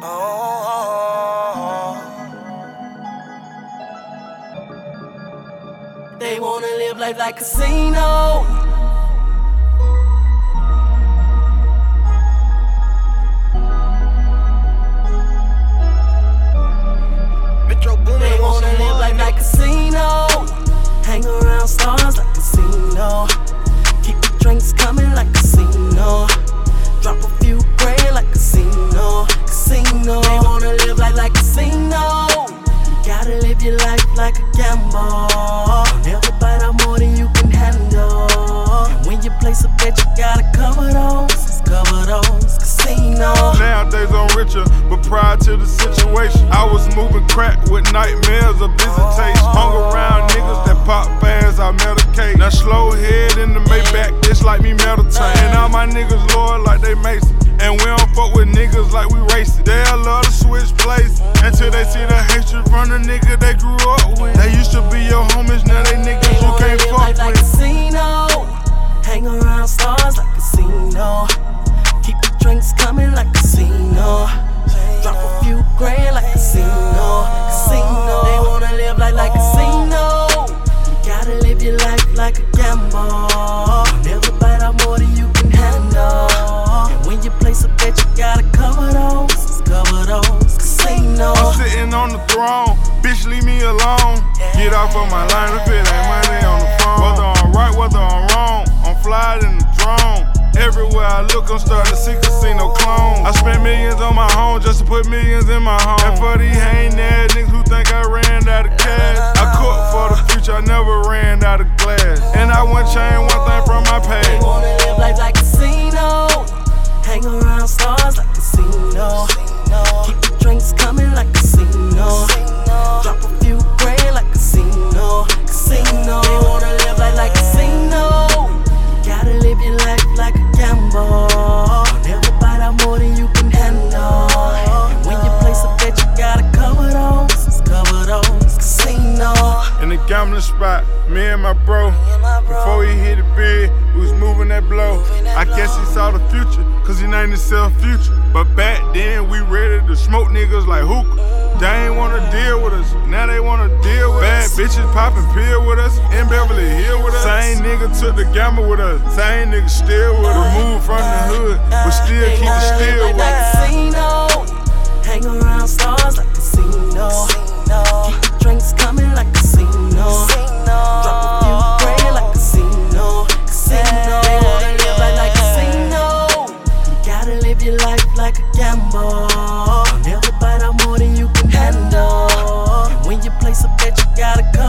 They wanna live life like a casino. Live casino. Gotta live your life like a gamble. Never bite out more than you can handle. And when you place a bet, you gotta cover those. Cover those. Casino. Nowadays I'm richer, but prior to the situation, I was moving crack with nightmares of visitation. Hung around niggas that pop fast, I medicate. Now slow head in the Maybach, it's like me meditating. And all my niggas loyal like they Mason. And we don't fuck with niggas like we racing. Until they see the hatred from the nigga they grew up with. They used to be your homies, now they niggas you can't live fuck life like with. casino. Hang around stars like casino. Keep the drinks coming like Off of my line if it ain't money on the phone. Whether I'm right, whether I'm wrong, I'm flying in the drone. Everywhere I look, I'm starting to see casino clone. I spend millions on my home just to put millions in my home. And for these hang ass niggas who think I ran out of cash, spot, me and my bro. Before he hit the big, we was moving that blow. I guess he saw the future, cause he named himself Future. But back then, we ready to smoke niggas like hookah. Mm-hmm. They ain't wanna deal with us, now they wanna deal with Bad us. Bad bitches popping pill with us, in Beverly Hill with us. Same nigga took the gamble with us, same nigga still with us. Removed from the hood, but still keep it wanna live still life with us. Life like a gamble. Never bite out more than you can handle. And when you place a bet, you gotta.